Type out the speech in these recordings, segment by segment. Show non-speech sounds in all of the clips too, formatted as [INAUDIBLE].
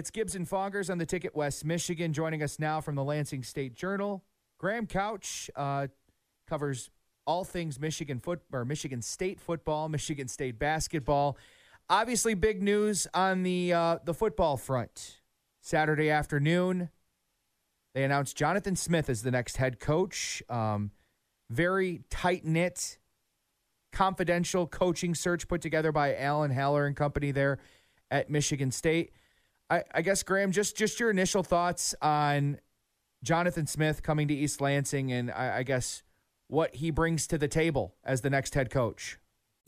It's Gibbs and Fongers on the ticket West Michigan. Joining us now from the Lansing State Journal, Graham Couch uh, covers all things Michigan foot or Michigan State football, Michigan State basketball. Obviously, big news on the uh, the football front. Saturday afternoon, they announced Jonathan Smith as the next head coach. Um, very tight knit, confidential coaching search put together by Alan Haller and company there at Michigan State. I, I guess Graham, just just your initial thoughts on Jonathan Smith coming to East Lansing, and I, I guess what he brings to the table as the next head coach.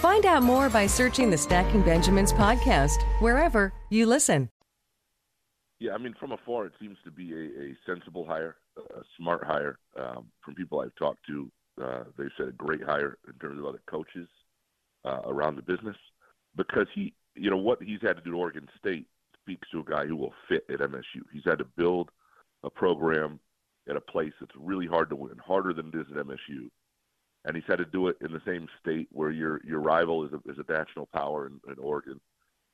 Find out more by searching the Stacking Benjamins podcast wherever you listen. Yeah, I mean, from afar, it seems to be a, a sensible hire, a smart hire. Um, from people I've talked to, uh, they've said a great hire in terms of other coaches uh, around the business because he, you know, what he's had to do at Oregon State speaks to a guy who will fit at MSU. He's had to build a program at a place that's really hard to win, harder than it is at MSU and he's had to do it in the same state where your your rival is a, is a national power in, in Oregon,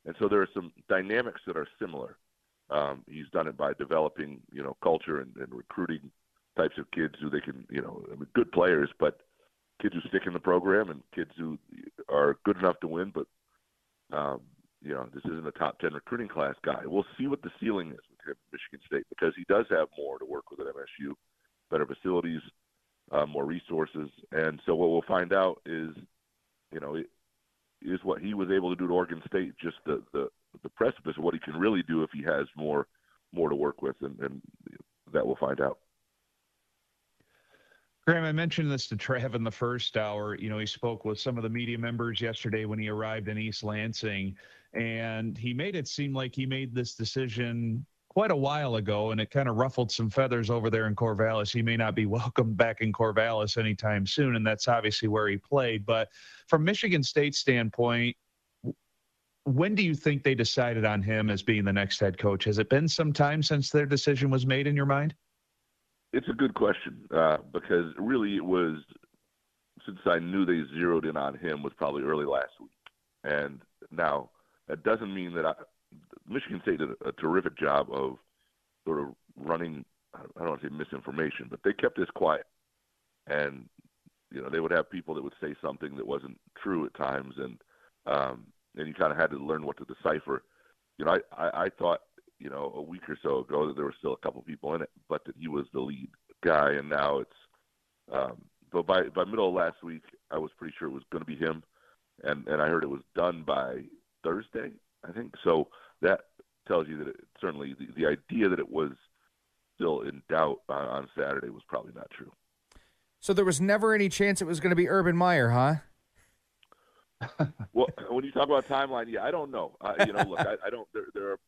and so there are some dynamics that are similar. Um, he's done it by developing you know culture and, and recruiting types of kids who they can you know I mean, good players, but kids who stick in the program and kids who are good enough to win, but um, you know this isn't a top ten recruiting class guy. We'll see what the ceiling is with him at Michigan State because he does have more to work with at MSU, better facilities uh, more resources. And so what we'll find out is, you know, is what he was able to do at Oregon State just the the, the precipice of what he can really do if he has more more to work with, and, and that we'll find out. Graham, I mentioned this to Trav in the first hour. You know, he spoke with some of the media members yesterday when he arrived in East Lansing, and he made it seem like he made this decision quite a while ago, and it kind of ruffled some feathers over there in Corvallis. He may not be [LAUGHS] welcome back in Corvallis anytime soon, and that's obviously where he played. But from Michigan State's standpoint, when do you think they decided on him as being the next head coach? Has it been some time since their decision was made in your mind? It's a good question uh, because really it was since I knew they zeroed in on him was probably early last week, and now that doesn't mean that I, Michigan State did a, terrific job of sort of running. I don't want to say misinformation, but they kept this quiet, and you know they would have people that would say something that wasn't true at times, and um, and you kind of had to learn what to decipher. You know, I, I I thought you know a week or so ago that there were still a couple people in it, but that he was the lead guy, and now it's. Um, but by by middle of last week, I was pretty sure it was going to be him, and and I heard it was done by Thursday, I think. So that tells you that it, certainly the, the idea that it was still in doubt on, on Saturday was probably not true. So there was never any chance it was going to be Urban Meyer, huh? well, when you talk about timeline, yeah, I don't know. Uh, you know, look, I, I don't. There, there are.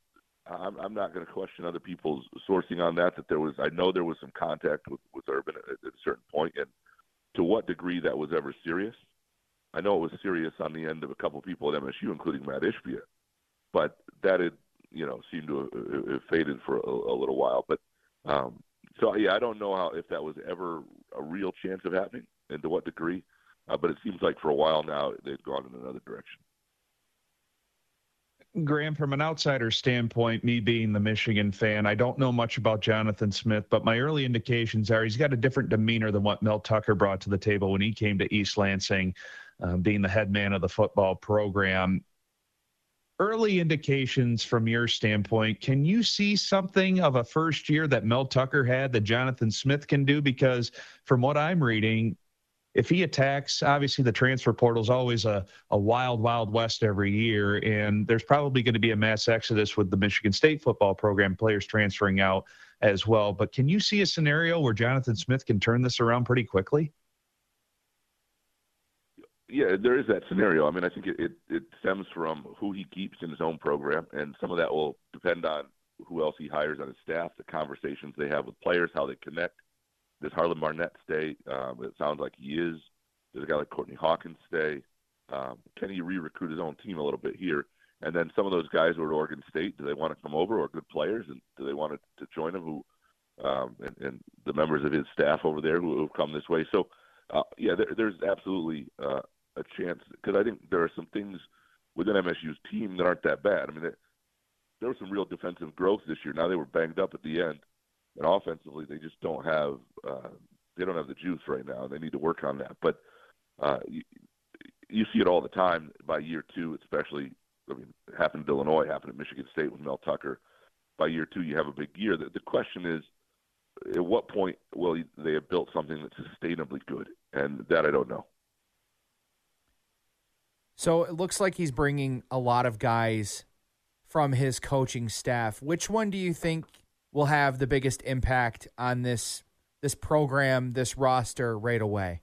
I'm, I'm not going to question other people's sourcing on that. That there was, I know there was some contact with, with Urban at, at a certain point, and to what degree that was ever serious. I know it was serious on the end of a couple people at MSU, including Matt Ishbia but that had you know seemed to have, faded for a, a, little while. But um, so yeah, I don't know how if that was ever a real chance of happening and to what degree. Uh, but it seems like for a while now they've gone in another direction. Graham, from an outsider standpoint, me being the Michigan fan, I don't know much about Jonathan Smith, but my early indications are he's got a different demeanor than what Mel Tucker brought to the table when he came to East Lansing, uh, being the head man of the football program early indications from your standpoint, can you see something of a first year that Mel Tucker had that Jonathan Smith can do? Because from what I'm reading, if he attacks, obviously the transfer portal is always a, a wild, wild west every year. And there's probably going to be a mass exodus with the Michigan State football program, players transferring out as well. But can you see a scenario where Jonathan Smith can turn this around pretty quickly? Yeah, there is that scenario. I mean, I think it, it, it stems from who he keeps in his own program, and some of that will depend on who else he hires on his staff, the conversations they have with players, how they connect. Does Harlon Barnett stay? Um, it sounds like he is. Does a guy like Courtney Hawkins stay? Um, can he re-recruit his own team a little bit here? And then some of those guys who are at Oregon State, do they want to come over or good players, and do they want to, to join him? Who um, and, and the members of his staff over there who have come this way. So, uh, yeah, there, there's absolutely uh, a chance because I think there are some things within MSU's team that aren't that bad. I mean, there was some real defensive growth this year. Now they were banged up at the end, and offensively they just don't have uh, they don't have the juice right now. They need to work on that. But uh, you, you see it all the time by year two, especially. I mean, it happened at Illinois, happened at Michigan State with Mel Tucker. By year two, you have a big year. The, the question is, at what point will they have built something that's sustainably good? And that I don't know. So it looks like he's bringing a lot of guys from his coaching staff. Which one do you think will have the biggest impact on this this program, this roster right away?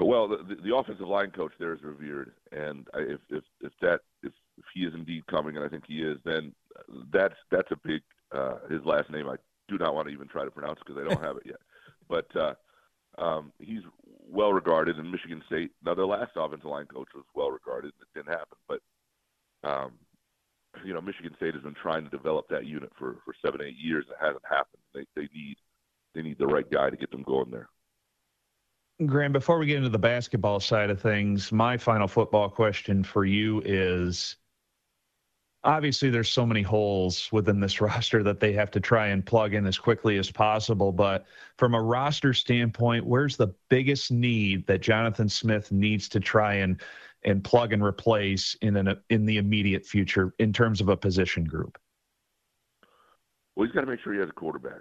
Well, the, the offensive line coach there is revered, and if if if that if, if he is indeed coming, and I think he is, then that's that's a big. Uh, his last name I do not want to even try to pronounce because I don't have it yet, [LAUGHS] but uh, um, he's well regarded in Michigan State. Now, their last offensive line coach was well regarded. And it didn't happen, but um, you know, Michigan State has been trying to develop that unit for for seven, eight years. And it hasn't happened. They they need they need the right guy to get them going there. Graham, before we get into the basketball side of things, my final football question for you is obviously there's so many holes within this [LAUGHS] roster that they have to try and plug in as quickly as possible. But from a roster standpoint, where's the biggest need that Jonathan Smith needs to try and and plug and replace in an in the immediate future in terms of a position group? Well, he's got to make sure he has a quarterback,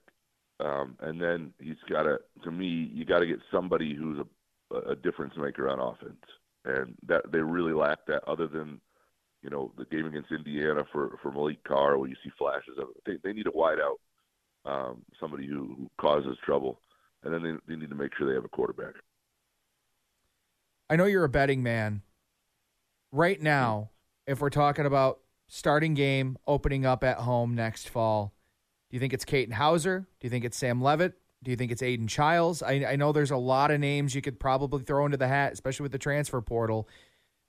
um, and then he's got to. To me, you got to get somebody who's a, a difference maker on offense, and that they really lack that. Other than you know, the game against Indiana for for Maliq Carr, where you see flashes of it. They they need a wideout, um, somebody who, who causes trouble, and then they they need to make sure they have a quarterback. I know you're a betting man. Right now, if we're talking about starting game opening up at home next fall, do you think it's Katin Houser? Do you think it's Sam Levitt? Do you think it's Aidan Chiles? I, I know there's a lot of names you could probably throw into the hat, especially with the transfer portal.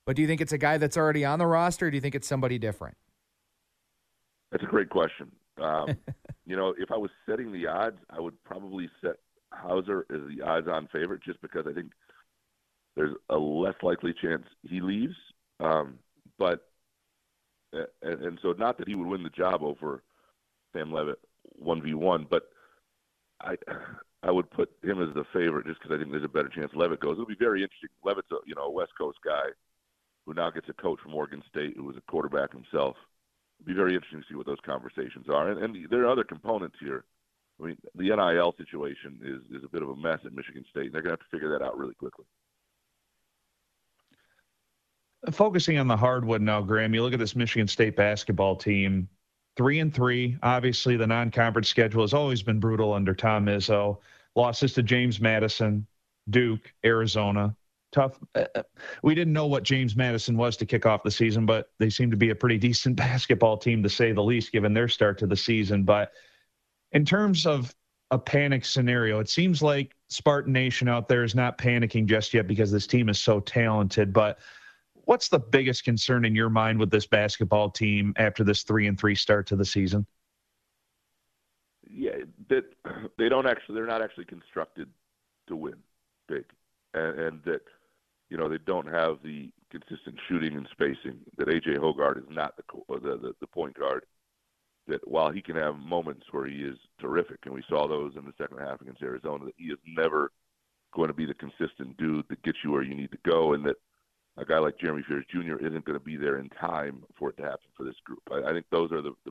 But do you think it's a guy that's already on the roster, or do you think it's somebody different? That's a great question. Um, [LAUGHS] you know, if I was setting the odds, I would probably set Houser as the odds-on favorite, just because I think there's a less likely chance he leaves. Um, but and, and so not that he would win the job over Sam Levitt one v one, but I I would put him as the favorite just because I think there's a better chance Levitt goes. It'll be very interesting. Levitt's a you know a West Coast guy who now gets a coach from Oregon State who was a quarterback himself. It'd be very interesting to see what those conversations are. And, and there are other components here. I mean, the NIL situation is, is a bit of a mess at Michigan State. and They're going to have to figure that out really quickly. Focusing on the hardwood now, Graham, you look at this Michigan State basketball team, three and three. Obviously, the non-conference schedule has always been brutal under Tom Izzo. Losses to James Madison, Duke, Arizona tough. Uh, uh, we didn't know what James Madison was to kick off the season, but they seem to be a pretty decent [LAUGHS] basketball team to say the least, given their start to the season. But in terms of a panic scenario, it seems like Spartan Nation out there is not panicking just yet because this team is so talented. But what's the biggest concern in your mind with this basketball team after this three and three start to the season? Yeah, that they don't actually they're not actually constructed to win big, and, and that you know, they don't have the consistent shooting and spacing. That AJ Hoggard is not the, uh, the the the point guard. That while he can have moments where he is terrific, and we saw those in the second half against Arizona, that he is never going to be the consistent dude that gets you where you need to go, and that a guy like Jeremy Fears Jr. isn't going to be there in time for it to happen for this group. I, I think those are the, the,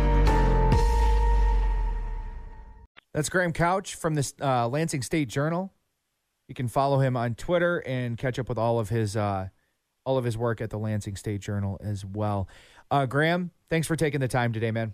That's Graham Couch from the uh, Lansing State Journal. You can follow him on Twitter and catch up with all of his uh, all of his work at the Lansing State Journal as well. Uh, Graham, thanks for taking the time today, man.